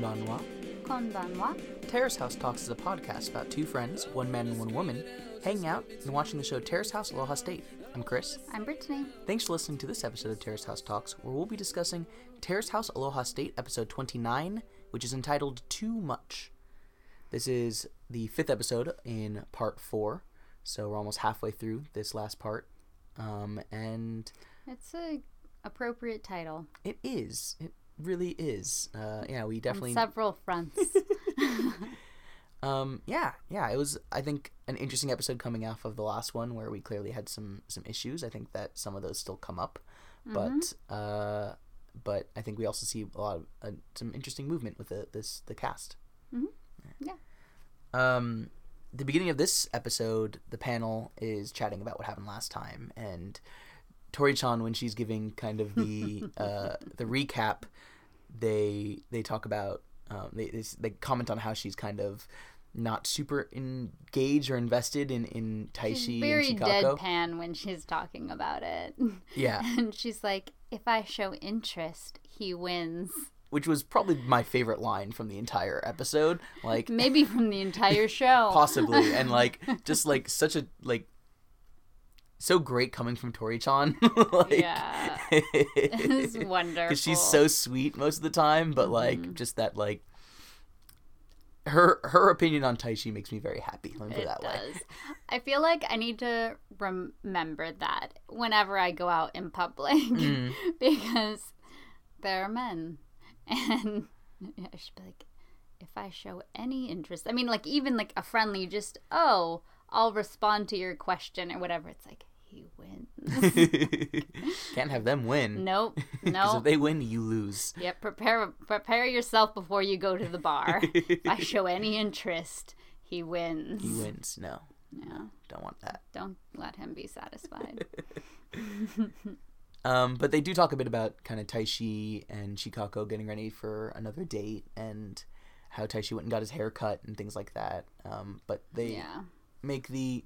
Konbanwa. Konbanwa. Terrace House Talks is a podcast about two friends, one man and one woman, hanging out and watching the show Terrace House Aloha State. I'm Chris. I'm Brittany. Thanks for listening to this episode of Terrace House Talks, where we'll be discussing Terrace House Aloha State episode 29, which is entitled Too Much. This is the fifth episode in part four, so we're almost halfway through this last part. Um, and It's a appropriate title. it is. It really is. Uh, yeah, we definitely. On several fronts. Um, yeah, yeah, it was. I think an interesting episode coming off of the last one where we clearly had some some issues. I think that some of those still come up, but uh, but I think we also see a lot of uh, some interesting movement with the this the cast. Mhm. Yeah. Um, the beginning of this episode, the panel is chatting about what happened last time, and Tori Chan, when she's giving kind of the uh, the recap, they they talk about um, they, they comment on how she's kind of not super engaged or invested in in Taishi she's very deadpan when she's talking about it. Yeah, and she's like, if I show interest, he wins. which was probably my favorite line from the entire episode. Like Maybe from the entire show. possibly and like just like such a like so great coming from Tori Chan. like, Yeah. It's wonderful. because she's so sweet most of the time, but like Mm-hmm. just that like her her opinion on Taishi makes me very happy. Let me put it that way. does. I feel like I need to remember that whenever I go out in public Mm. because there are men. And I should be like, if I show any interest, I mean, like, even like a friendly, just, oh, I'll respond to your question or whatever. It's like, he wins. Can't have them win. nope. Because Nope. if they win, you lose. Yep, prepare prepare yourself before you go to the bar. if I show any interest, he wins. He wins. No, Yeah. don't want that. Don't let him be satisfied. Um, but they do talk a bit about kind of Taishi and Chikako getting ready for another date and how Taishi went and got his hair cut and things like that. Um, but they yeah. make the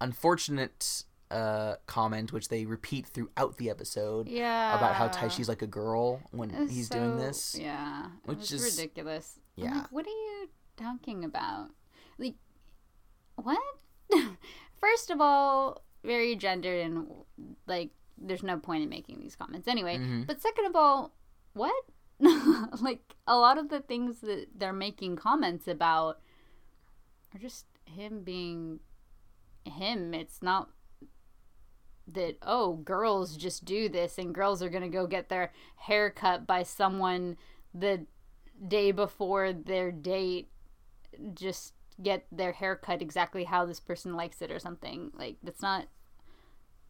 unfortunate uh, comment, which they repeat throughout the episode, Yeah. about how Taishi's like a girl when It's he's doing this. Yeah. which is- ridiculous. Yeah. like, what are you talking about? Like, what? First of all, very gendered and like, there's no point in making these comments anyway. Mhm. But second of all, what? like, a lot of the things that they're making comments about are just him being him. It's not that oh girls just do this and girls are gonna go get their hair cut by someone the day before their date just get their hair cut exactly how this person likes it or something like that's not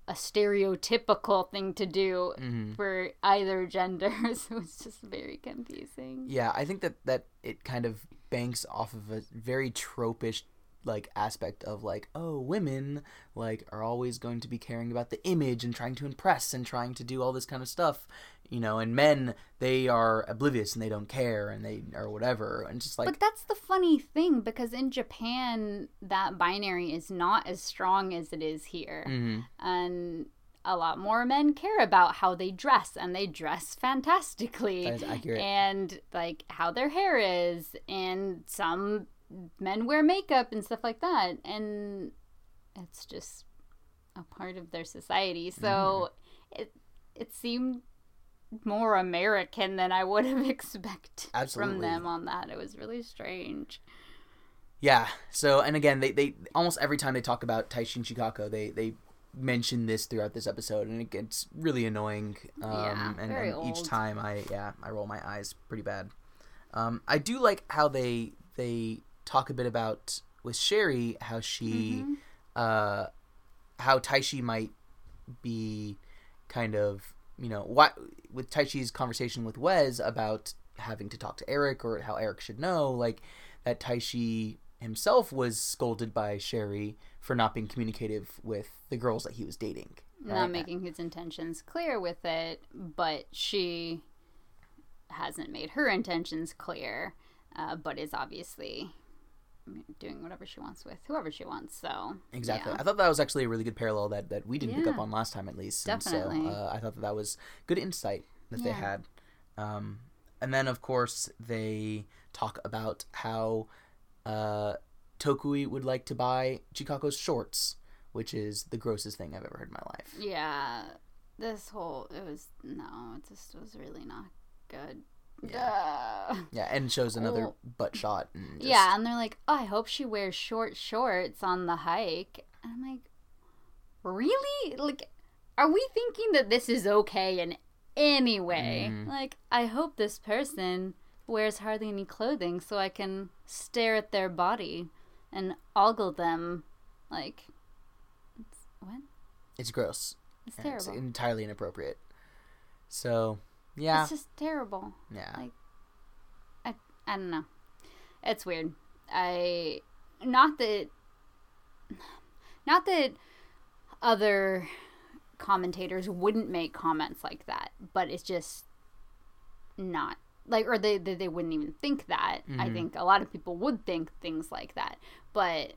a stereotypical thing to do Mhm. for either gender so it's just very confusing Yeah, I think that that it kind of banks off of a very tropish like aspect of like oh women like are always going to be caring about the image and trying to impress and trying to do all this kind of stuff you know and men they are oblivious and they don't care and they or whatever and just like but that's the funny thing because in Japan that binary is not as strong as it is here Mhm. and a lot more men care about how they dress and they dress fantastically That is accurate. and like how their hair is and some men wear makeup and stuff like that and it's just a part of their society so Mm-hmm. it it seemed more american than i would have expected Absolutely. from them on that it was really strange Yeah. So, and again, they, they almost every time they talk about Taishi and Chikako, they they mention this throughout this episode, and it gets really annoying. Um, Yeah, and, and each time I yeah I roll my eyes pretty bad. Um, I do like how they they talk a bit about with Sherry how she Mm-hmm. uh how Taishi might be kind of you know what with Taishi's conversation with Wes about having to talk to Eric or how Eric should know like that Taishi himself was scolded by Sherry for not being communicative with the girls that he was dating. I not making his intentions clear with it, but she hasn't made her intentions clear, uh, but is obviously doing whatever she wants with whoever she wants. So Exactly. yeah. I thought that was actually a really good parallel that, that we didn't pick up on last time, at least. And Definitely. so uh, I thought that, that was good insight that they had. Um, and then of course they talk about how uh, Tokui would like to buy Chikako's shorts, which is the grossest thing I've ever heard in my life. Yeah, this whole it was no, it just was really not good. Yeah. Yeah, and shows another Cool. butt shot. And just, Yeah, and they're like, "Oh, I hope she wears short shorts on the hike." And I'm like, "Really? Like, are we thinking that this is okay in any way? Mhm. Like, I hope this person wears hardly any clothing so I can stare at their body and ogle them. Like, it's, what? it's gross. It's terrible. It's entirely inappropriate. So yeah, It's just terrible. yeah, like- I I don't know. It's weird. I not that not that other commentators wouldn't make comments like that, but it's just not like or they they, they wouldn't even think that. I Mhm. think a lot of people would think things like that, but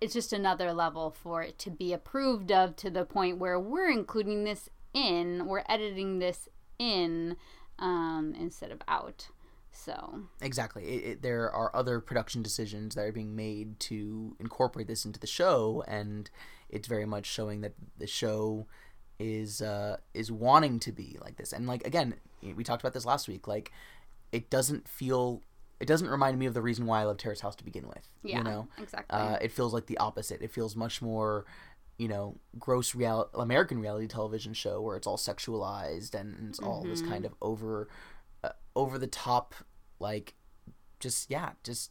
it's just another level for it to be approved of to the point where we're including this in, we're editing this in um, instead of out. So exactly. It, it, there are other production decisions that are being made to incorporate this into the show, and it's very much showing that the show is uh, is wanting to be like this. And like again, we talked about this last week. Like, it doesn't feel. It doesn't remind me of the reason why I love Terrace House to begin with. yeah, You know, exactly. uh, it feels like the opposite. It feels much more, you know, gross real American reality television show where it's all sexualized and it's all this kind of over, uh, over the top, like, just yeah, just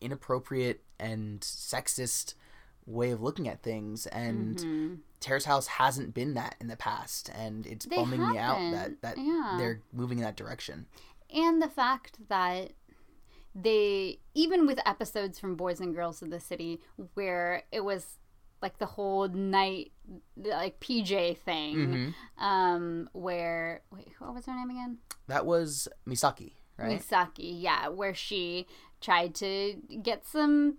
inappropriate and sexist way of looking at things. And Mhm. Terrace House hasn't been that in the past, and it's They bumming me out that that yeah. they're moving in that direction. and the fact that they even with episodes from Boys and Girls of the City where it was like the whole night like PJ thing hmm um where wait what was her name again That was Misaki, right? Misaki yeah where she tried to get some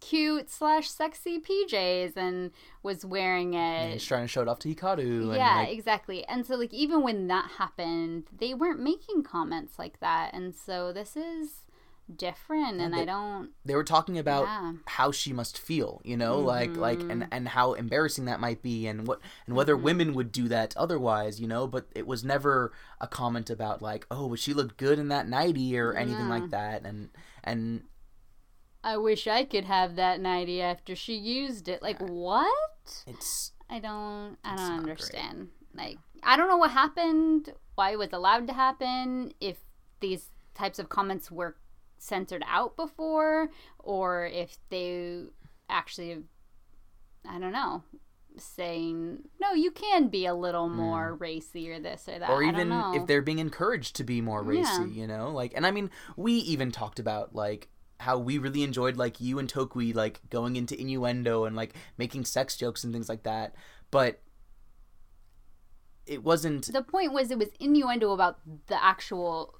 cute slash sexy PJs and was wearing it. And he's trying to show it off to Hikaru. And, yeah like, exactly and so like even when that happened they weren't making comments like that and so this is different and they- i don't they were talking about yeah how she must feel you know like like and Mhm. and how embarrassing that might be and what and whether Mhm. women would do that otherwise you know but it was never a comment about like oh but she looked good in that nighty or anything Yeah. like that and and i wish i could have that nighty after she used it like what it's i don't i don't not great. understand like i don't know what happened why it was allowed to happen if these types of comments were censored out before or if they actually i don't know saying no you can be a little more racy or this or that Hmm. or even if they're being encouraged to be more racy Yeah. you know like and i mean we even talked about like how we really enjoyed like you and Tokui like going into innuendo and like making sex jokes and things like that but it wasn't the point was it was innuendo about the actual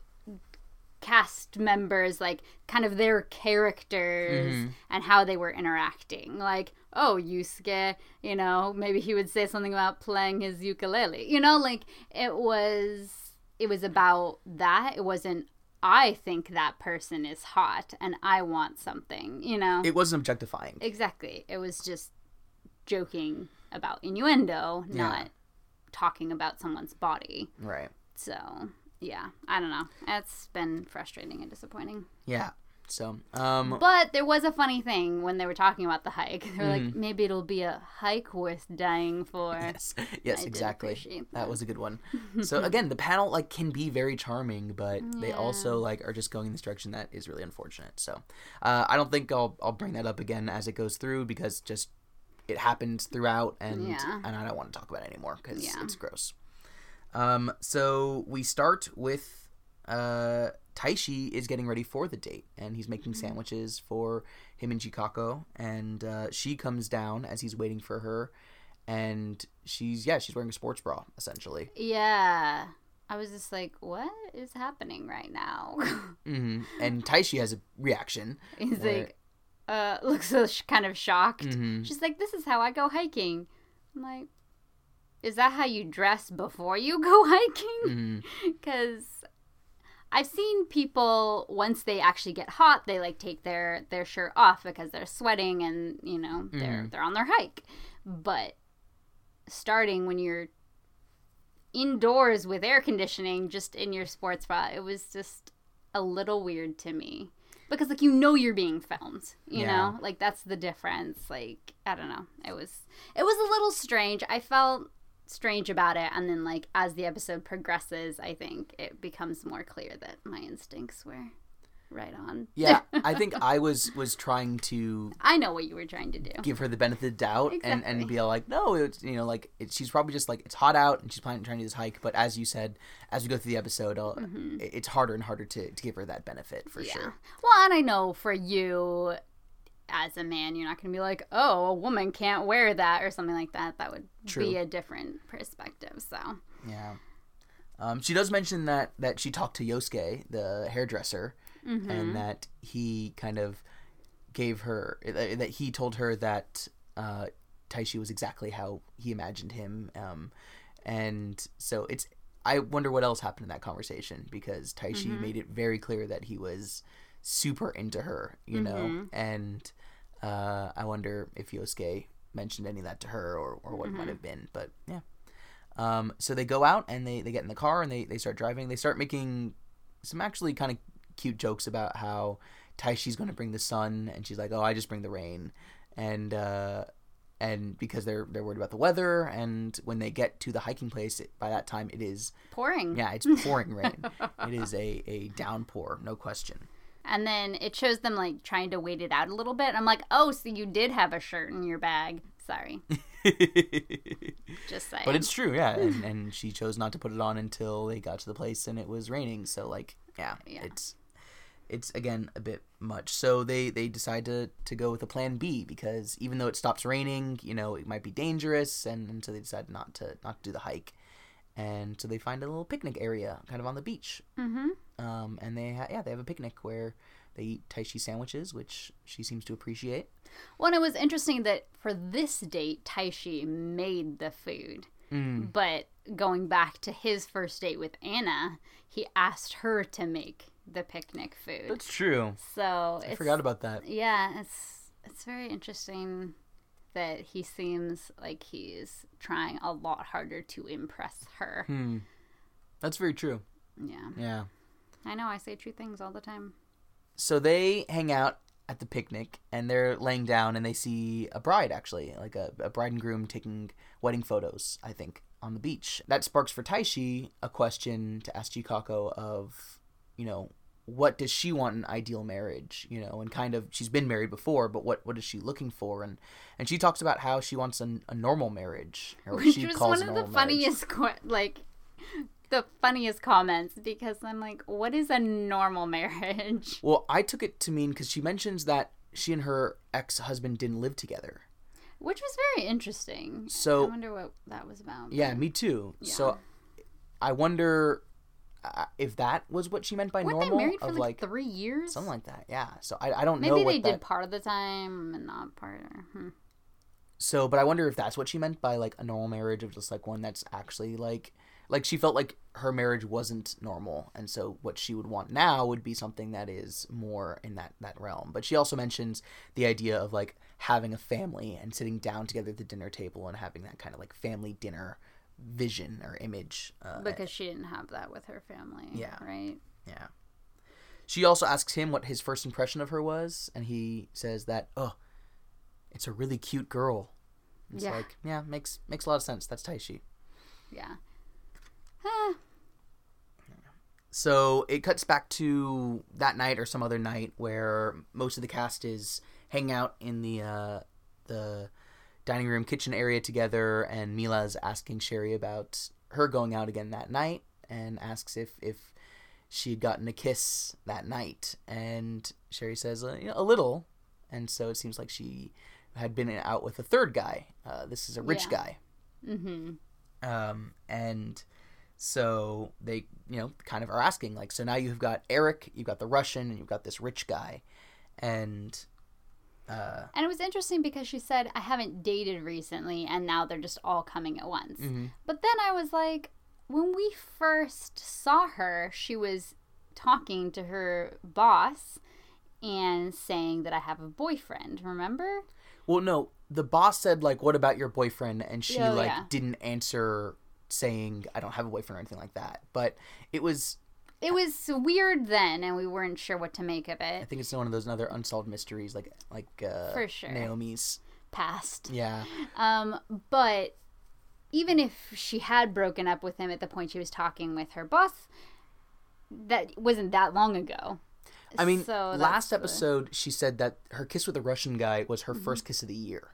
cast members like kind of their characters Mhm. and how they were interacting. Like oh yusuke you know maybe he would say something about playing his ukulele. You know like it was it was about that. It wasn't i think that person is hot and i want something you know? It wasn't objectifying. Exactly. It was just joking about innuendo Yeah. not talking about someone's body. Right. So yeah, I don't know. It's been frustrating and disappointing. Yeah. So, um, But there was a funny thing when they were talking about the hike. They were like, Mhm. maybe it'll be a hike worth dying for. yes, yes, I exactly. That that. was a good one. So again, the panel like can be very charming, but they also like are just going in this direction that is really unfortunate. So, uh, I don't think I'll I'll bring that up again as it goes through because just it happens throughout, and Yeah. and I don't want to talk about it anymore because Yeah. it's gross. Um, so we start with uh, Taishi is getting ready for the date, and he's making Mm-hmm. sandwiches for him and Chikako, and uh, she comes down as he's waiting for her, and she's yeah she's wearing a sports bra essentially, Yeah. I was just like, what is happening right now? hmm and Taishi has a reaction. He's Where- like, uh, looks so sh- kind of shocked. Mhm. She's like, this is how I go hiking. I'm like, is that how you dress before you go hiking? Because I've seen people once they actually get hot, they like take their their shirt off because they're sweating and you know they're Mhm. they're on their hike. But starting when you're indoors with air conditioning, just in your sports bra, it was just a little weird to me because like you know you're being filmed, you Yeah. know, like that's the difference. Like I don't know, it was it was a little strange. I felt strange about it and then like as the episode progresses i think it becomes more clear that my instincts were right on Yeah, I think I was was trying to i know what you were trying to do give her the benefit of the doubt and and be like, no, it's you know like it, she's probably just like it's hot out and she's planning trying to do this hike. But as you said, as we go through the episode, it- it's harder and harder to, to give her that benefit for Mm-hmm. yeah sure. well and i know for you as a man you're not going to be like oh a woman can't wear that or something like that that would True. be a different perspective so Yeah. Um, she does mention that that she talked to Yosuke, the hairdresser, Mm-hmm. and that he kind of gave her uh, that he told her that uh, Taishi was exactly how he imagined him, um, and so it's. I wonder what else happened in that conversation because Taishi Mm-hmm. made it very clear that he was super into her, you know, Mm-hmm. and uh, I wonder if Yosuke mentioned any of that to her or, or what it Mm-hmm. might have been, but yeah. Um, so they go out and they, they get in the car and they, they start driving. They start making some actually kind of cute jokes about how Taishi's going to bring the sun and she's like, "Oh, I just bring the rain," and uh, and because they're they're worried about the weather. And when they get to the hiking place, it, by that time it is pouring yeah, it's pouring rain. It is a a downpour, no question. And then it shows them like trying to wait it out a little bit i'm like oh so you did have a shirt in your bag sorry just saying But it's true, yeah. And, and she chose not to put it on until they got to the place and it was raining. So like, yeah, Yeah. it's it's again a bit much. So they they decide to to go with a plan B because even though it stops raining, you know, it might be dangerous, and, and so they decide not to not to do the hike. And so they find a little picnic area, kind of on the beach. mm-hmm. Um, and they ha- yeah they have a picnic where they eat Taishi sandwiches, which she seems to appreciate. Well, and it was interesting that for this date, Taishi made the food. Mm. But going back to his first date with Anna, he asked her to make the picnic food. That's true. So I it's, forgot about that. Yeah, it's it's very interesting that he seems like he's trying a lot harder to impress her. Hmm. That's very true. Yeah, Yeah. I know. I say true things all the time. so they hang out at the picnic and they're laying down and they see a bride actually like a, a bride and groom taking wedding photos i think on the beach that sparks for taishi a question to ask chikako of you know what does she want in ideal marriage you know and kind of she's been married before but what what is she looking for and and she talks about how she wants an, a normal marriage Which she was one of the funniest, que- like, the funniest comments because I'm like, what is a normal marriage? well i took it to mean because she mentions that she and her ex-husband didn't live together Which was very interesting. So- I wonder what that was about. Yeah, me too. Yeah. So I wonder uh, if that was what she meant by Weren't normal they married for of like, like three years? something like that. Yeah. So I, I don't know Maybe they that. did part of the time and not part. Or, hmm. So, but I wonder if that's what she meant by like a normal marriage of just like one that's actually like like she felt like her marriage wasn't normal, and so what she would want now would be something that is more in that that realm. But she also mentions the idea of like having a family and sitting down together at the dinner table and having that kind of like family dinner vision or image. Uh, Because she didn't have that with her family. Yeah. Right? Yeah. She also asks him what his first impression of her was, and he says that, oh, it's a really cute girl. It's Yeah. like, yeah, makes makes a lot of sense. That's Taishi. Yeah. Huh. So it cuts back to that night or some other night where most of the cast is hanging out in the uh, the dining room kitchen area together, and Mila's asking Sherry about her going out again that night, and asks if if she had gotten a kiss that night, and Sherry says uh, you know, a little, and so it seems like she had been out with a third guy. Uh, this is a rich Yeah. guy Mm-hmm. um, and so they you know kind of are asking like so now you've got eric you've got the russian and you've got this rich guy and uh, And it was interesting because she said, I haven't dated recently, and now they're just all coming at once. mhm. But then I was like, when we first saw her, she was talking to her boss and saying that I have a boyfriend. Remember? Well, no, the boss said like, "What about your boyfriend?" and she Oh, like yeah. didn't answer saying, "I don't have a boyfriend" or anything like that. But it was It was weird then, and we weren't sure what to make of it. I think it's one of those other unsolved mysteries like like uh For sure. Naomi's. Past. Yeah. Um, but even if she had broken up with him at the point she was talking with her boss, that wasn't that long ago. I mean, So last episode she said that her kiss with the Russian guy was Mm-hmm. her first kiss of the year.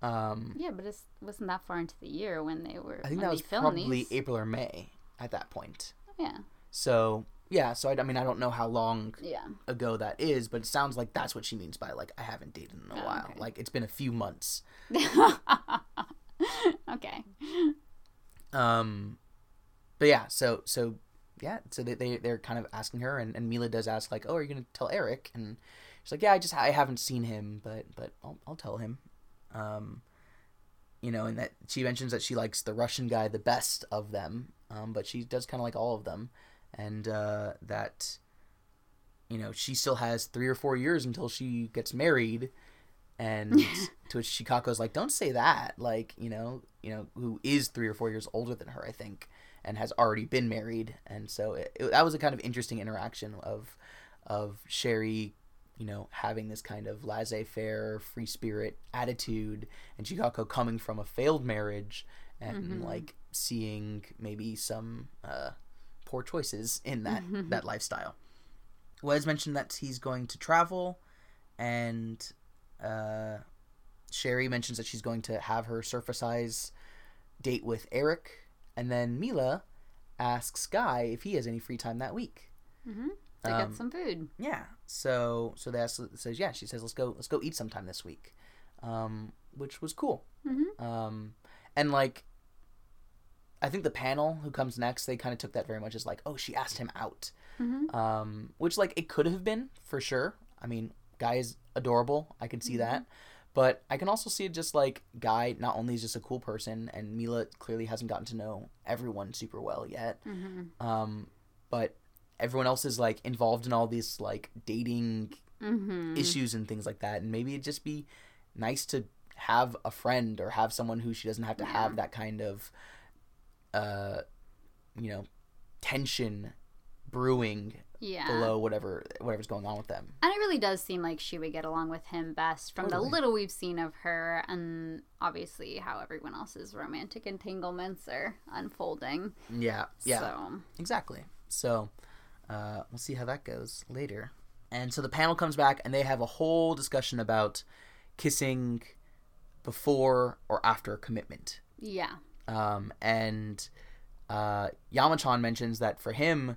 Um, Yeah, but it wasn't that far into the year when they were. I think that was probably these. April or May at that point. Yeah, So yeah, so I, I mean I don't know how long yeah. ago that is, but it sounds like that's what she means by like I haven't dated in a Oh, while. okay. Like it's been a few months. okay. Um, but yeah, so so yeah, so they, they they're kind of asking her, and, and Mila does ask like, oh, are you gonna tell Eric? And she's like, yeah, I just I haven't seen him, but but I'll I'll tell him. Um, you know, and that she mentions that she likes the Russian guy the best of them, um, but she does kind of like all of them, and uh, that you know she still has three or four years until she gets married. And to which Chikako's like, "Don't say that." Like, you know, you know, who is three or four years older than her, I think, and has already been married. And so it, it, that was a kind of interesting interaction of of Sherry, you know, having this kind of laissez-faire, free spirit attitude, and Chicago coming from a failed marriage and like seeing maybe some uh, poor choices in that that lifestyle. Wes mentioned that he's going to travel, and uh, Sherry mentions that she's going to have her surface eyes date with Eric, and then Mila asks Guy if he has any free time that week. Mm-hmm. To Um, get some food. Yeah, so so they ask, says yeah. She says let's go let's go eat sometime this week, um, which was cool. Mhm. Um, and like, I think the panel who comes next, they kind of took that very much as like, oh, she asked him out, Mhm. um, which like it could have been for sure. I mean, guy is adorable. I can see that. But I can also see it just like Guy not only is just a cool person, and Mila clearly hasn't gotten to know everyone super well yet. Mm-hmm. Um, but everyone else is like involved in all these like dating Mm-hmm. issues and things like that, and maybe it'd just be nice to have a friend or have someone who she doesn't have to have that kind of, uh, you know, tension brewing Yeah. below whatever whatever's going on with them. And it really does seem like she would get along with him best from Totally. the little we've seen of her, and obviously how everyone else's romantic entanglements are unfolding. Yeah, yeah. So, Exactly. So uh, we'll see how that goes later. And so the panel comes back and they have a whole discussion about kissing before or after commitment. yeah. Um, and uh, Yamachan mentions that for him,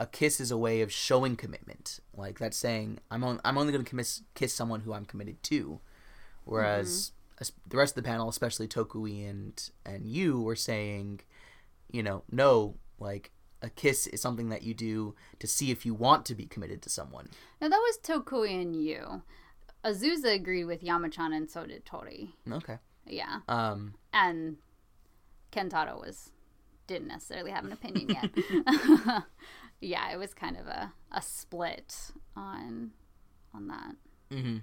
a kiss is a way of showing commitment. Like that's saying I'm on, I'm only going to kiss kiss someone who I'm committed to. Whereas es- the rest of the panel, especially Tokui and and you, were saying, you know, no, like a kiss is something that you do to see if you want to be committed to someone. Now that was Tokui and you. Azusa agreed with Yamachan, and so did Tori. Okay. Yeah. Um. And Kentaro was didn't necessarily have an opinion yet. yeah, it was kind of a, a split on on that. hmm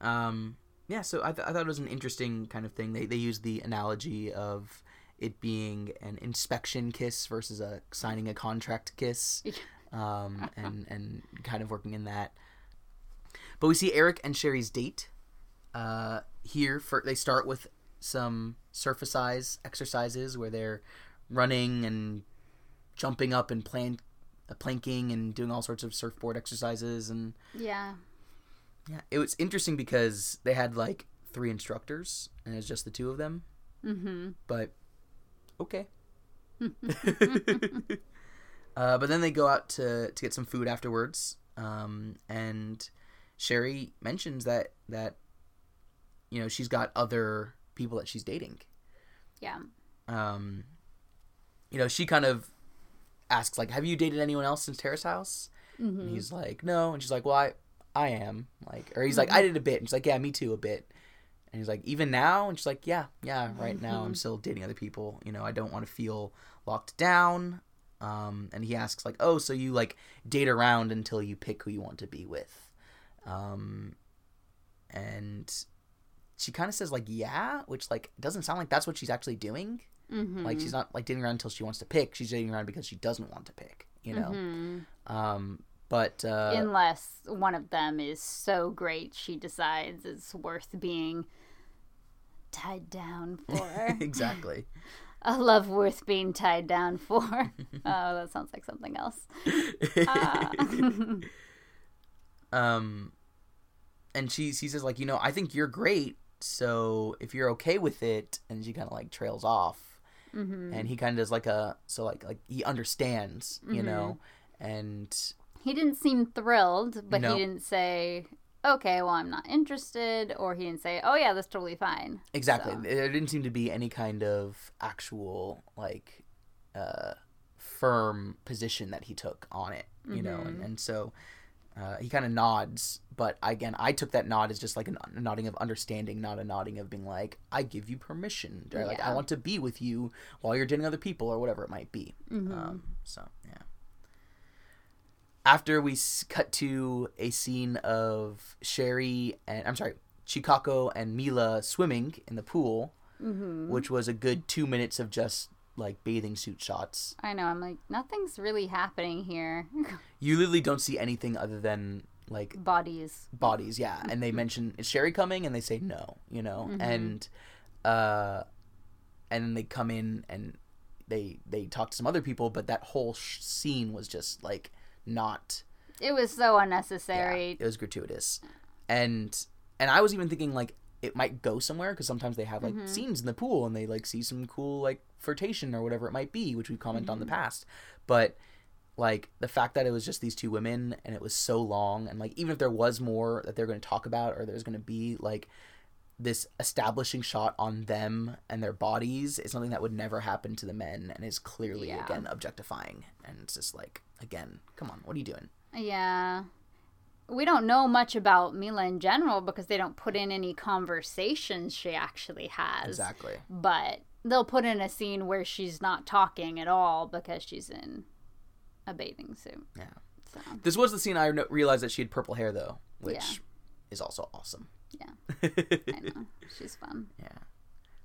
Um, yeah, so I, th- I thought it was an interesting kind of thing. They they used the analogy of it being an inspection kiss versus a signing a contract kiss, um, and and kind of working in that. But we see Eric and Sherry's date. Uh, here for they start with some surface size exercises where they're running and jumping up and plan- uh, planking and doing all sorts of surfboard exercises and Yeah. yeah, it was interesting because they had like three instructors and it was just the two of them. Mm-hmm. But okay. uh, but then they go out to to get some food afterwards, um, and Sherry mentions that that you know she's got other people that she's dating. Yeah. Um, you know, she kind of asks like, "Have you dated anyone else since Terrace House?" Mm-hmm. And he's like, no. And she's like, well, I, I am. Like, or he's like, I did a bit. And she's like, yeah, me too, a bit. And he's like, even now? And she's like, yeah, yeah, right now I'm still dating other people. You know, I don't want to feel locked down. Um, and he asks like, "Oh, so you like date around until you pick who you want to be with?" Um, and she kind of says like, "Yeah," which like doesn't sound like that's what she's actually doing. Mm-hmm. Like she's not like dating around until she wants to pick. She's dating around because she doesn't want to pick. You know. Mhm. Um, but uh, Unless one of them is so great, she decides it's worth being tied down for. exactly. a love worth being tied down for. oh, that sounds like something else. Ah. um, and she she says like, you know, I think you're great. So if you're okay with it, and she kind of like trails off, Mhm. and he kind of does like a so like like he understands, you know, and He didn't seem thrilled, but No. he didn't say, okay, well, I'm not interested, or he didn't say, oh, yeah, that's totally fine. exactly So- there didn't seem to be any kind of actual like uh firm position that he took on it, you know, and, and so. Uh, he kind of nods, but again, I took that nod as just like a nodding of understanding, not a nodding of being like, "I give you permission," or like, "I want to be with you while you're dating other people," or whatever it might be. Um, so yeah. After we s- cut to a scene of Sherry and I'm sorry, Chikako and Mila swimming in the pool, Mm-hmm. which was a good two minutes of just like bathing suit shots. I know. I'm like, nothing's really happening here. You literally don't see anything other than like Bodies. bodies, yeah. And they mention is Sherry coming, and they say no, you know, and uh, and then they come in and they they talk to some other people, but that whole sh- scene was just like not. It was so Yeah, unnecessary. it was gratuitous, and and I was even thinking like it might go somewhere because sometimes they have like mm-hmm. scenes in the pool and they like see some cool like flirtation or whatever it might be, which we've commented on in the mm-hmm. past, but like the fact that it was just these two women and it was so long and like even if there was more that they're going to talk about or there's going to be like this establishing shot on them and their bodies is something that would never happen to the men and is clearly Yeah. again objectifying. And it's just like again come on what are you doing? Yeah. We don't know much about Mila in general because they don't put in any conversations she actually has. exactly But they'll put in a scene where she's not talking at all because she's in a bathing suit. Yeah. So, This was the scene I realized that she had purple hair though, which Yeah. is also awesome. Yeah. I know. She's fun. yeah.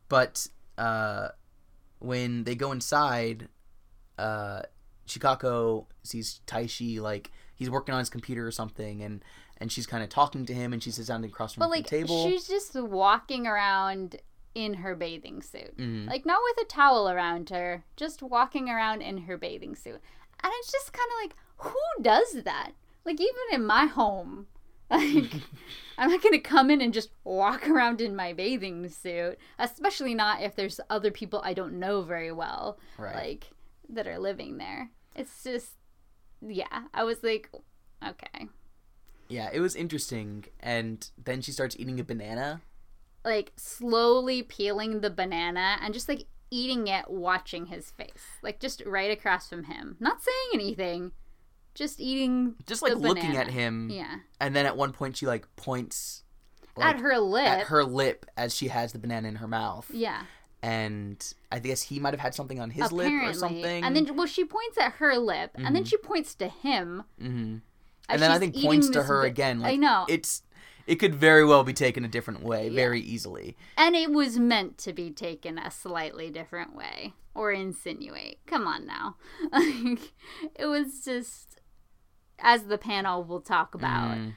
But uh, when they go inside, uh, Chikako sees Taishi like he's working on his computer or something, and and she's kind of talking to him, and she sits down across from But the like table. she's just walking around in her bathing suit. Mhm. Like not with a towel around her, just walking around in her bathing suit. And it's just kind of like who does that? Like even in my home, like I'm not going to come in and just walk around in my bathing suit, especially not if there's other people I don't know very well Right. like that are living there. It's just yeah, I was like okay. Yeah, it was interesting, and then she starts eating a banana. like slowly peeling the banana and just like eating it watching his face. Like just right across from him. Not saying anything just eating Just like looking at him, yeah. And then at one point she like points like, at her lip. at her lip as she has the banana in her mouth. yeah and I guess he might have had something on his apparently lip or something. and then well she points at her lip and then she points to him hmm and then I think points to her ba- again. Like, i know it's it could very well be taken a different way, Yeah. very easily. and it was meant to be taken a slightly different way or insinuate come on now like it was just as the panel will talk about Mhm.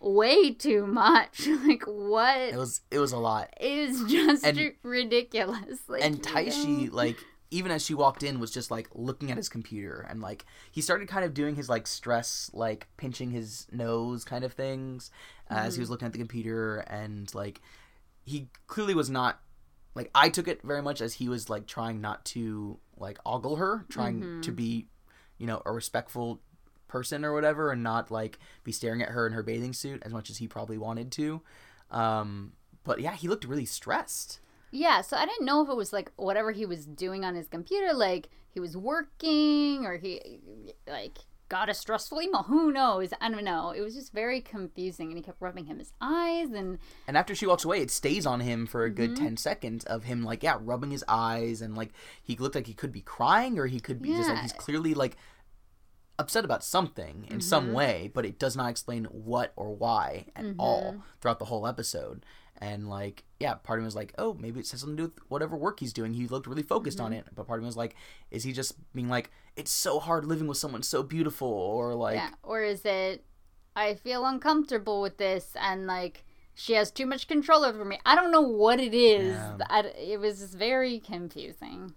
Way too much. like what It was it was a lot. is just And- ridiculous. Like and Taishi, like even as she walked in, was just like looking at his computer and like he started kind of doing his like stress, like pinching his nose kind of things uh, as Mm-hmm. he was looking at the computer and like he clearly was not like I took it very much as he was like trying not to like ogle her, trying Mm-hmm. to be, you know, a respectful person or whatever and not like be staring at her in her bathing suit as much as he probably wanted to. Um but yeah, he looked really stressed. yeah. So I didn't know if it was like whatever he was doing on his computer, like he was working or he like got a stressful email. Who knows? I don't know. It was just very confusing, and he kept rubbing him his eyes, and And after she walks away, it stays on him for a Mm-hmm. good 10 seconds of him, like, yeah, rubbing his eyes. And, like, he looked like he could be crying or he could be just like, he's clearly, like, upset about something in Mm-hmm. some way, but it does not explain what or why at Mm-hmm. all throughout the whole episode. And, like, yeah, part of me was like, oh, maybe it has something to do with whatever work he's doing. He looked really focused on Mm-hmm. it. But part of me was like, is he just being like, it's so hard living with someone so beautiful? Or, like, yeah. Or is it? I feel uncomfortable with this, and like she has too much control over me. I don't know what it is. Yeah. I, it was just very confusing.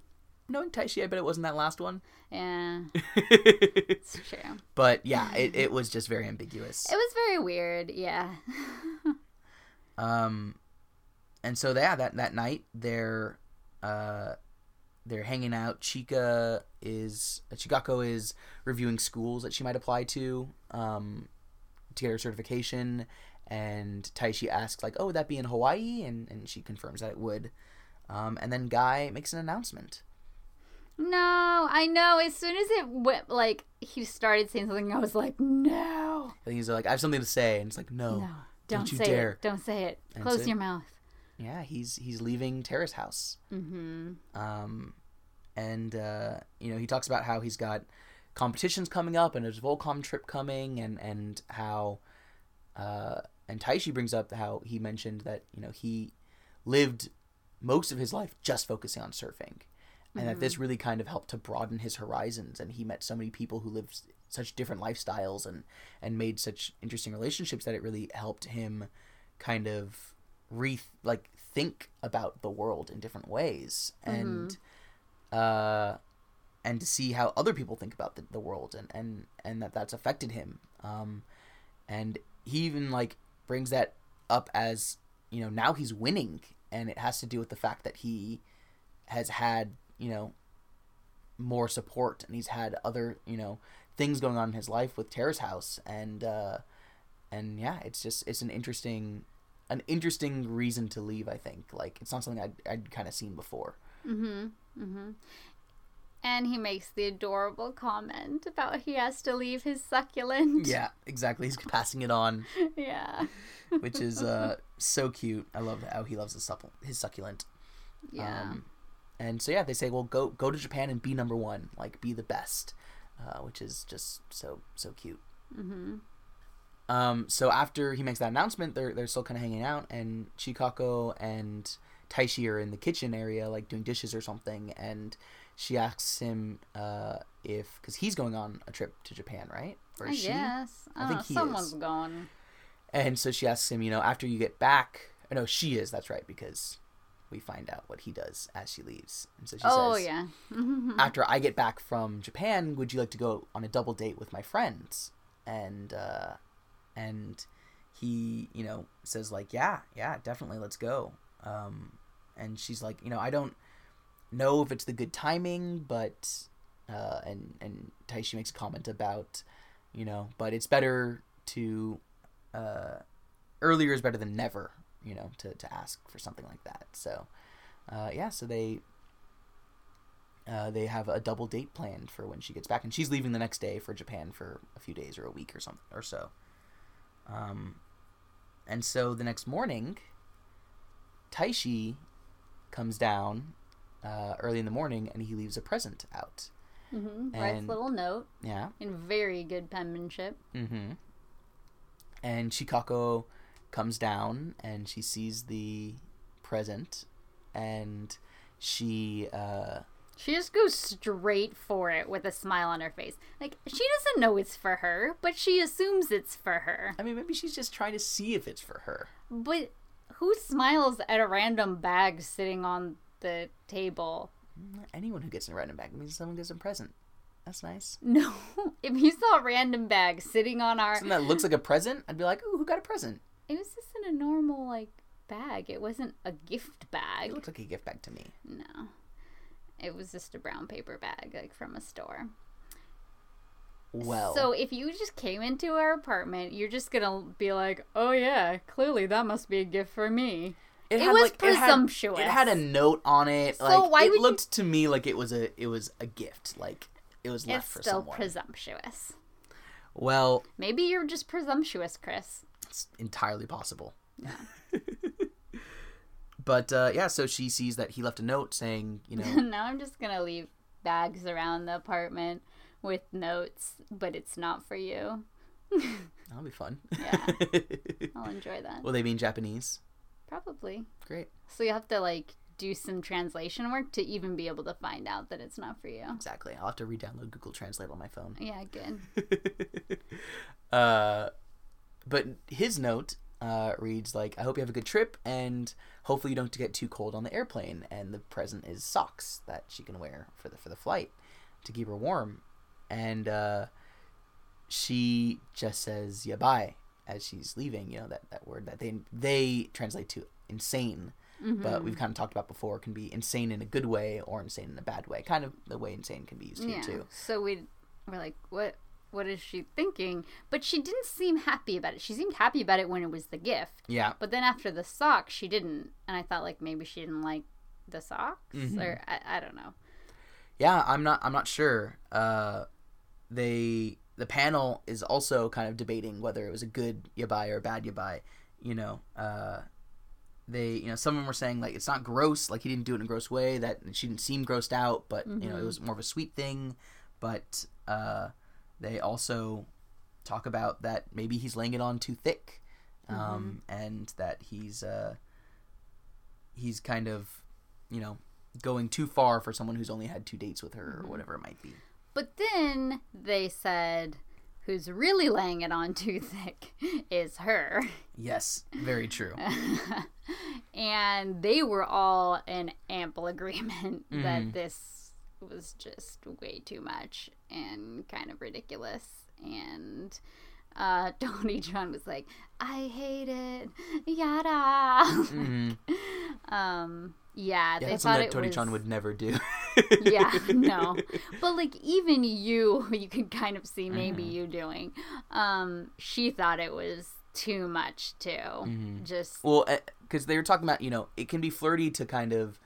Knowing Taishi, I bet it wasn't that last one. Yeah, it's true. but yeah, it, it was just very ambiguous. It was very weird. Yeah. Um, and so yeah, that that night they're uh they're hanging out. Chika is Chikako is reviewing schools that she might apply to um to get her certification. And Taishi asks like, "Oh, would that be in Hawaii?" And and she confirms that it would. Um, and then Guy makes an announcement. No, I know. As soon as it went, like he started saying something, I was like, no, And he's like, "I have something to say," and it's like, "No, no, don't don't, you say dare." it. Don't say it. And Close your mouth. yeah, he's he's leaving Terrace House. Mm-hmm. Um, and uh, you know he talks about how he's got competitions coming up and a Volcom trip coming, and and how uh, and Taishi brings up how he mentioned that you know he lived most of his life just focusing on surfing, and that this really kind of helped to broaden his horizons, and he met so many people who lived such different lifestyles and and made such interesting relationships that it really helped him kind of re like think about the world in different ways. And uh and to see how other people think about the, the world and and and that that's affected him. Um and he even like brings that up as you know now he's winning and it has to do with the fact that he has had you know more support and he's had other you know things going on in his life with Terrace House and uh and yeah it's just it's an interesting an interesting reason to leave i think like it's not something i'd, I'd kind of seen before Mm-hmm. Mm-hmm. And he makes the adorable comment about he has to leave his succulent. yeah exactly he's passing it on yeah. which is uh so cute i love how he loves his supple his succulent Yeah. um and so yeah they say well go go to japan and be number one like be the best uh, which is just so so cute mm-hmm. Um, so after he makes that announcement, they're they're still kind of hanging out, and Chikako and Taishi are in the kitchen area, like doing dishes or something, and she asks him uh, if because he's going on a trip to Japan, right? Or I she? guess. I, I think know. he Someone's is. going. And so she asks him, you know, after you get back. No, she is. That's right, because we find out what he does as she leaves, and so she Oh says, yeah. after I get back from Japan, would you like to go on a double date with my friends? And uh, and he, you know, says like, yeah, yeah, definitely, let's go. Um, and she's like, you know, I don't know if it's the good timing, but uh, and and Taishi makes a comment about, you know, but it's better to uh, earlier is better than never, you know, to to ask for something like that. So, uh, yeah, so they uh, they have a double date planned for when she gets back, and she's leaving the next day for Japan for a few days or a week or something or so. Um, and so the next morning, Taishi comes down uh, early in the morning, and he leaves a present out. Mm-hmm. Writes a little note Yeah. in very good penmanship. Mm-hmm. And Chikako comes down, and she sees the present, and she uh, She just goes straight for it with a smile on her face. Like she doesn't know it's for her, but she assumes it's for her. I mean, maybe she's just trying to see if it's for her. But who smiles at a random bag sitting on the table? Anyone who gets a random bag means someone gets a present. That's nice. No. if you saw a random bag sitting on our Something that looks like a present, I'd be like, ooh, who got a present? It was just in a normal like bag. It wasn't a gift bag. It looks like a gift bag to me. No. It was just a brown paper bag like from a store. Well, So if you just came into our apartment, you're just gonna be like, "Oh yeah, clearly that must be a gift for me." it had, was it had- presumptuous. It had, a note on it. So like why it would you- looked to me like it was a it was a gift. Like it was left. It's for still someone. presumptuous. Well, Maybe you're just presumptuous, Chris. it's entirely possible. Yeah. but uh, yeah, so she sees that he left a note saying, you know, now I'm just gonna leave bags around the apartment with notes, but it's not for you. that'll be fun. Yeah. I'll enjoy that. Will they be in Japanese? Probably. Great. So you have to like do some translation work to even be able to find out that it's not for you. Exactly. I'll have to re-download Google Translate on my phone. Yeah, good. uh, but his note uh, reads like, "I hope you have a good trip, and hopefully you don't get too cold on the airplane." And the present is socks that she can wear for the for the flight to keep her warm. And uh, she just says "yabai" as she's leaving. You know that that word that they they translate to insane. But we've kind of talked about before can be insane in a good way or insane in a bad way. Kind of the way insane can be used here too. So we we're like, what what is she thinking? But she didn't seem happy about it. She seemed happy about it when it was the gift. Yeah. But then after the socks, she didn't. And I thought like maybe she didn't like the socks Mm-hmm. or I, I don't know. Yeah, I'm not. I'm not sure. Uh, they the panel is also kind of debating whether it was a good yabai or a bad yabai. You know, uh, they you know some of them were saying like it's not gross, like he didn't do it in a gross way. That she didn't seem grossed out, but you know it was more of a sweet thing. But uh, they also talk about that maybe he's laying it on too thick, um, and that he's uh, he's kind of you know going too far for someone who's only had two dates with her or whatever it might be. But then they said who's really laying it on too thick is her. Yes, very true. and they were all in ample agreement Mm-hmm. that this was just way too much and kind of ridiculous and uh Tony John was like I hate it yada Mhm. um yeah, Yeah, they that's thought something that Tony was Chan would never do. yeah no but like even you you could kind of see maybe Mm-hmm. you doing um she thought it was too much too Mm-hmm. just Well, because they were talking about, you know, it can be flirty to kind of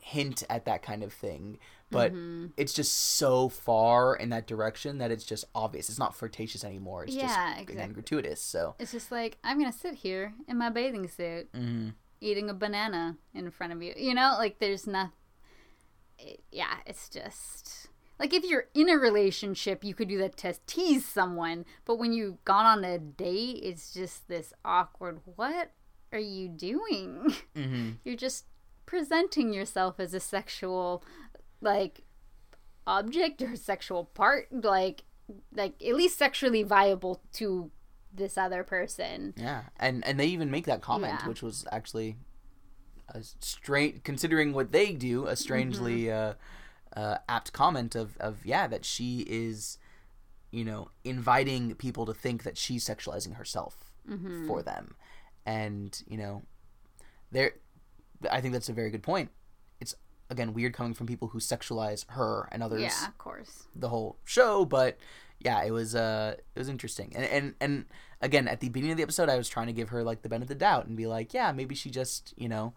hint at that kind of thing, but Mm-hmm. it's just so far in that direction that it's just obvious. It's not flirtatious anymore. It's just Yeah, again gratuitous. So, It's just like I'm gonna sit here in my bathing suit, mhm. Eating a banana in front of you. You know, like there's not. It, yeah, it's just like if you're in a relationship, you could do that to tease someone, but when you've gone on a date, it's just this awkward. What are you doing? Mhm. You're just presenting yourself as a sexual, like, object or sexual part, like, like at least sexually viable to this other person. yeah, and and they even make that comment, Yeah. which was actually a strange, considering what they do, a strangely Mm-hmm. uh, uh, apt comment of of yeah that she is, you know, inviting people to think that she's sexualizing herself Mm-hmm. for them, and you know, there, I think that's a very good point. It's again weird coming from people who sexualize her and others Yeah, of course. the whole show, but yeah, it was uh it was interesting. And and and again, at the beginning of the episode I was trying to give her like the benefit of the doubt and be like, yeah, maybe she just, you know,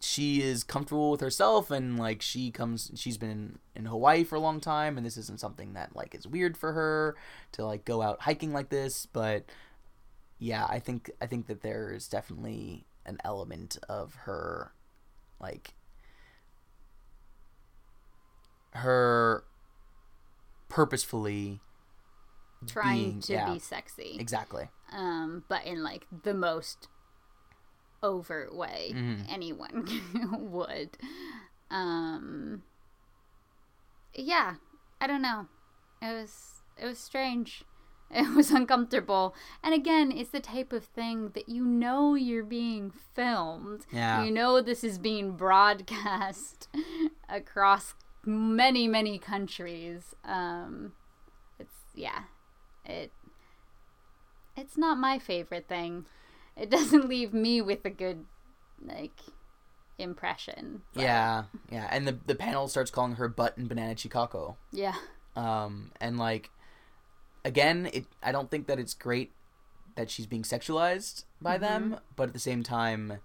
she is comfortable with herself and like she comes she's been in Hawaii for a long time and this isn't something that like is weird for her to like go out hiking like this, but yeah, I think I think that there's definitely an element of her like her purposefully Trying being- to yeah. be sexy. exactly Um, but in like the most overt way Mhm. anyone would. Um Yeah, I don't know. It was it was strange. It was uncomfortable. And again, it's the type of thing that you know you're being filmed. Yeah. You know this is being broadcast across many, many countries. Um it's yeah. It it's not my favorite thing. It doesn't leave me with a good like impression. but- yeah yeah and the the panel starts calling her butt and banana chikako Yeah. um and like again it i don't think that it's great that she's being sexualized by them but at the same time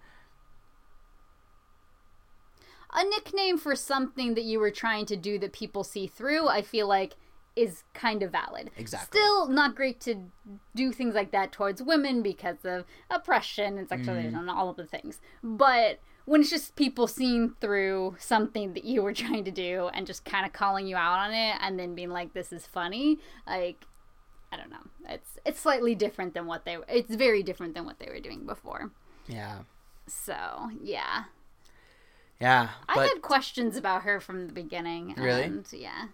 A nickname for something that you were trying to do that people see through, I feel like is kind of valid. Exactly. Still not great to do things like that towards women because of oppression and sexualization Mm. and all of the things. But when it's just people seeing through something that you were trying to do and just kind of calling you out on it and then being like this is funny, like I don't know. It's it's slightly different than what they it's very different than what they were doing before. Yeah. So, yeah. Yeah. I But had questions about her from the beginning. Really? And yeah.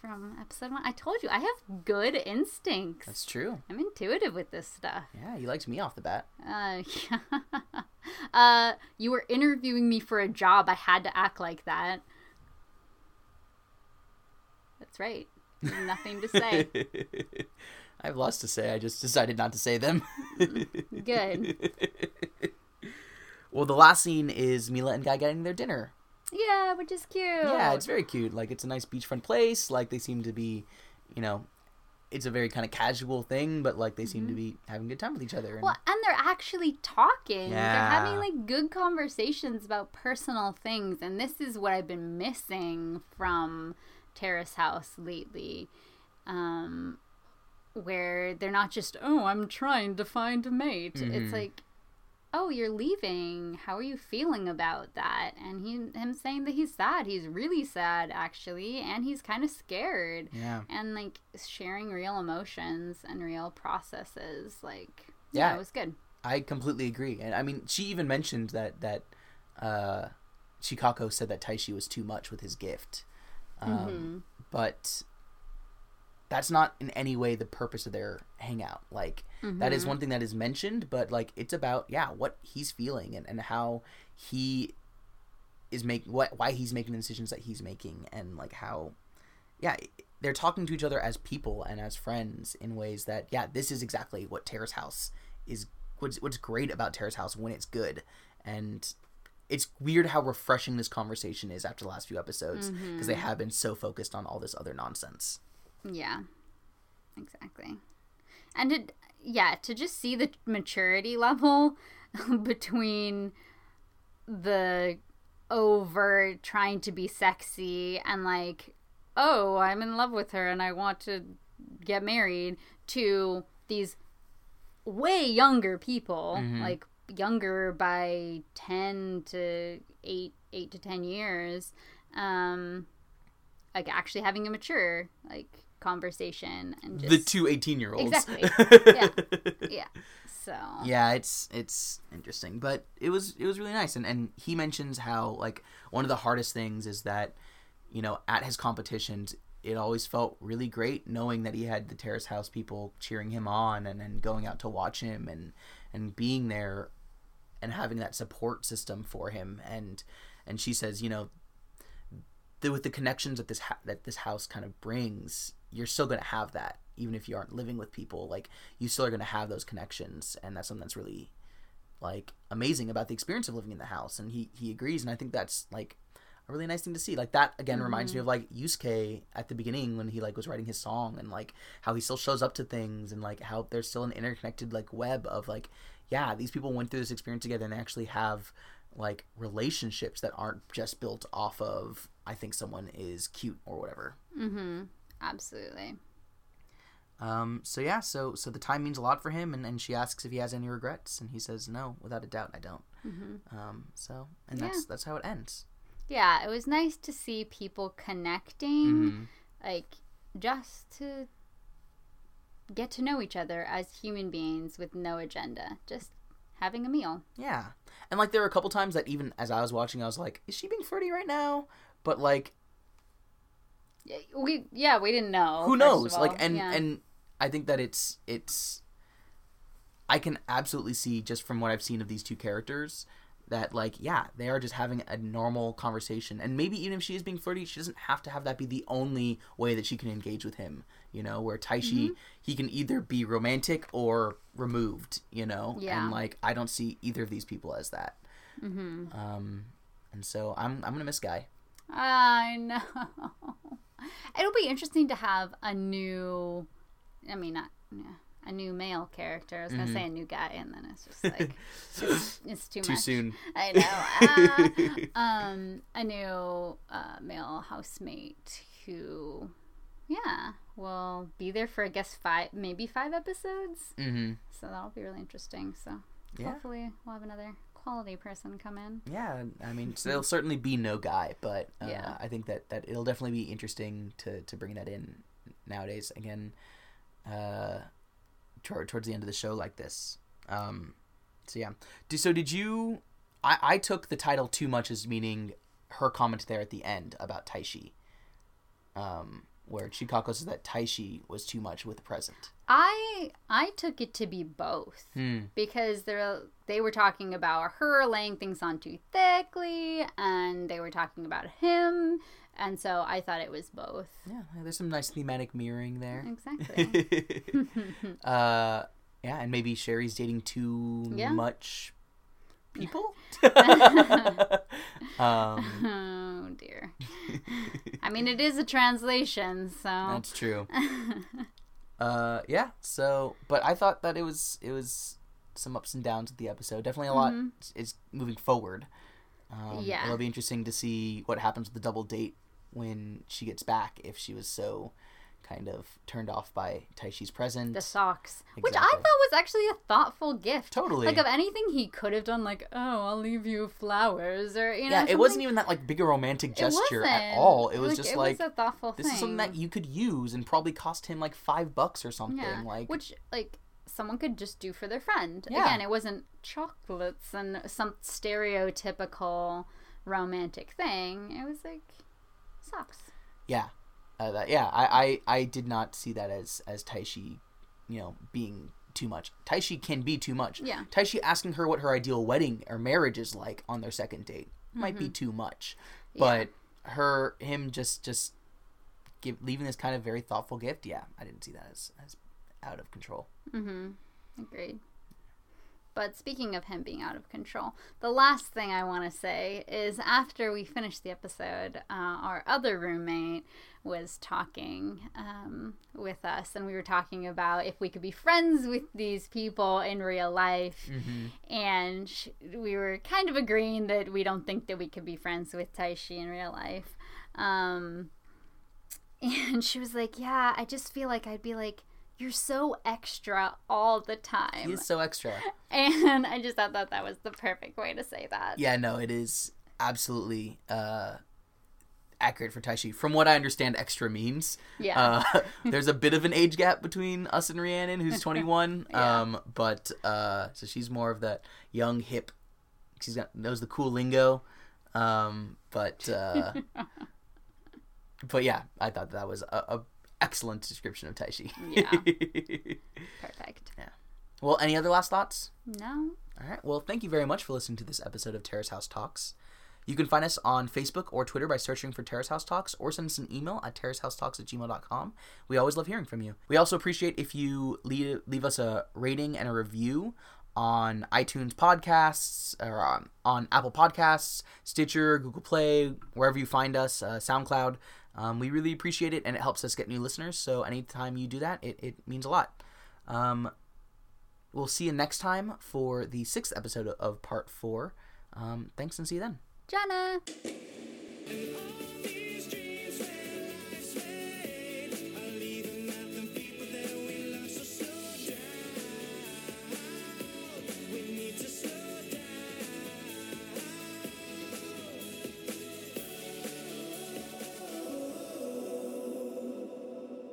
From episode one. I told you, I have good instincts. that's true. I'm intuitive with this stuff. Yeah, he likes me off the bat. Uh, yeah. uh, you were interviewing me for a job. I had to act like that. That's right. Nothing to say. I have lots to say. I just decided not to say them. Good. well, the last scene is Mila and Guy getting their dinner. Yeah, which is cute. Yeah, it's very cute. Like it's a nice beachfront place. Like they seem to be, you know, it's a very kind of casual thing, but like they seem to be having a good time with each other. And, Mm-hmm. Well, and they're actually talking. Yeah. They're having like good conversations about personal things, and this is what I've been missing from Terrace House lately. Um, where they're not just, oh, I'm trying to find a mate. Mhm. It's like, oh, you're leaving. How are you feeling about that? And he, him saying that he's sad. He's really sad, actually, and he's kind of scared yeah, and like sharing real emotions and real processes like yeah, Yeah. it was good I completely agree. And I mean, she even mentioned that that uh, Chikako said that Taishi was too much with his gift. Um, But that's not in any way the purpose of their hangout. Like that is mm-hmm. one thing that is mentioned, but like it's about yeah what he's feeling and, and how he is making what why he's making the decisions that he's making and like how yeah they're talking to each other as people and as friends in ways that yeah this is exactly what Terrace House is what's what's great about Terrace House when it's good and it's weird how refreshing this conversation is after the last few episodes because they mm-hmm. have been so focused on all this other nonsense. Yeah exactly. And it yeah to just see the maturity level between the overt trying to be sexy and like oh i'm in love with her and i want to get married to these way younger people like younger by 10 to 8 8 to 10 years um like actually having a mature like conversation and just the two 18 year olds. Exactly. Yeah. yeah so yeah it's it's interesting but it was it was really nice and and he mentions how like one of the hardest things is that you know at his competitions it always felt really great knowing that he had the terrace house people cheering him on and and going out to watch him and and being there and having that support system for him and and she says you know the, with the connections that this ha- that this house kind of brings you're still going to have that even if you aren't living with people like you still are going to have those connections and that's something that's really like amazing about the experience of living in the house and he he agrees and i think that's like a really nice thing to see. Like that again reminds me of like Yusuke at the beginning when he like was writing his song and like how he still shows up to things and like how there's still an interconnected like web of like yeah these people went through this experience together and they actually have like relationships that aren't just built off of i think someone is cute or whatever. Mm-hmm absolutely um, so yeah, so so the time means a lot for him, and, and she asks if he has any regrets, and he says no, without a doubt, I don't. mm-hmm. Um, so and that's that's how it ends. yeah it was nice to see people connecting Mhm. like just to get to know each other as human beings with no agenda just having a meal Yeah, and like there were a couple times that even as I was watching, I was like, is she being flirty right now? But like, Yeah, we yeah we didn't know who knows? Like, and yeah. and I think that it's it's. I can absolutely see just from what I've seen of these two characters that like yeah they are just having a normal conversation and maybe even if she is being flirty she doesn't have to have that be the only way that she can engage with him you know where Taishi Mm-hmm. he can either be romantic or removed you know Yeah. and like I don't see either of these people as that mm-hmm. um and so I'm I'm gonna miss Guy I know. It'll be interesting to have a new, I mean, not yeah, a new male character. I was gonna say a new guy, and then it's just like it's, it's too, Mm-hmm. too much. soon I know. Ah, um, a new uh, male housemate who, yeah, will be there for I guess five, maybe five episodes. Mm-hmm. So that'll be really interesting. So Yeah. hopefully we'll have another quality person come in. Yeah, I mean, there'll certainly be no guy, but uh, Yeah. I think that, that it'll definitely be interesting to, to bring that in nowadays. Again, uh, toward, towards the end of the show like this. Um, so yeah. Do, so did you? I, I took the title too much as meaning her comment there at the end about Taishi, um, where Chikako says that Taishi was too much with the present. I I took it to be both. Hmm. because they they were talking about her laying things on too thickly, and they were talking about him, and so I thought it was both. Yeah, there's some nice thematic mirroring there. Exactly. uh, yeah, and maybe Sherry's dating too Yeah. much people. um, oh dear. I mean, it is a translation, so that's true. Uh, yeah. So, but I thought that it was it was some ups and downs of the episode. Definitely a lot Mhm. is moving forward. Um, Yeah. it'll be interesting to see what happens with the double date when she gets back. If she was so kind of turned off by Taishi's present. the socks, which I thought was actually a thoughtful gift. Totally. Like of anything he could have done, like oh, I'll leave you flowers, or you know, yeah, it wasn't even that like big a romantic gesture at all. It was just it like was a thoughtful this thing. is something that you could use and probably cost him like five bucks or something. Yeah, Like which like someone could just do for their friend. Yeah. Again, it wasn't chocolates and some stereotypical romantic thing. It was like socks. yeah, uh, that, yeah. I, I I did not see that as as Taishi, you know, being too much. Taishi can be too much. Yeah. Taishi asking her what her ideal wedding or marriage is like on their second date might Mm-hmm. be too much, but her him just just give leaving this kind of very thoughtful gift. Yeah, I didn't see that as as out of control. Mm-hmm. Agreed. But speaking of him being out of control, the last thing I want to say is after we finished the episode, uh, our other roommate was talking um, with us, and we were talking about if we could be friends with these people in real life. Mm-hmm. And sh- we were kind of agreeing that we don't think that we could be friends with Taishi in real life. Um, and she was like, Yeah, I just feel like I'd be like, You're so extra all the time. He is so extra. And I just thought that that was the perfect way to say that. Yeah, no, it is absolutely uh, accurate for Taishi. From what I understand, extra means. Yeah. Uh, there's a bit of an age gap between us and Rhiannon, who's 21. Yeah. Um, but uh, so she's more of that young, hip. She's got knows the cool lingo. Um, but uh, but yeah, I thought that was a, a excellent description of Taishi. Yeah. Perfect. Yeah. Well, any other last thoughts? No? All right. Well, thank you very much for listening to this episode of Terrace House Talks. You can find us on Facebook or Twitter by searching for Terrace House Talks or send us an email at terracehousetalks at gmail.com. We always love hearing from you. We also appreciate if you leave, leave us a rating and a review on iTunes podcasts or on, on Apple Podcasts, Stitcher, Google Play, wherever you find us, uh, SoundCloud. Um, we really appreciate it and it helps us get new listeners. So anytime you do that, it, it means a lot. Um, we'll see you next time for the sixth episode of part four. Um, thanks and see you then. Jana!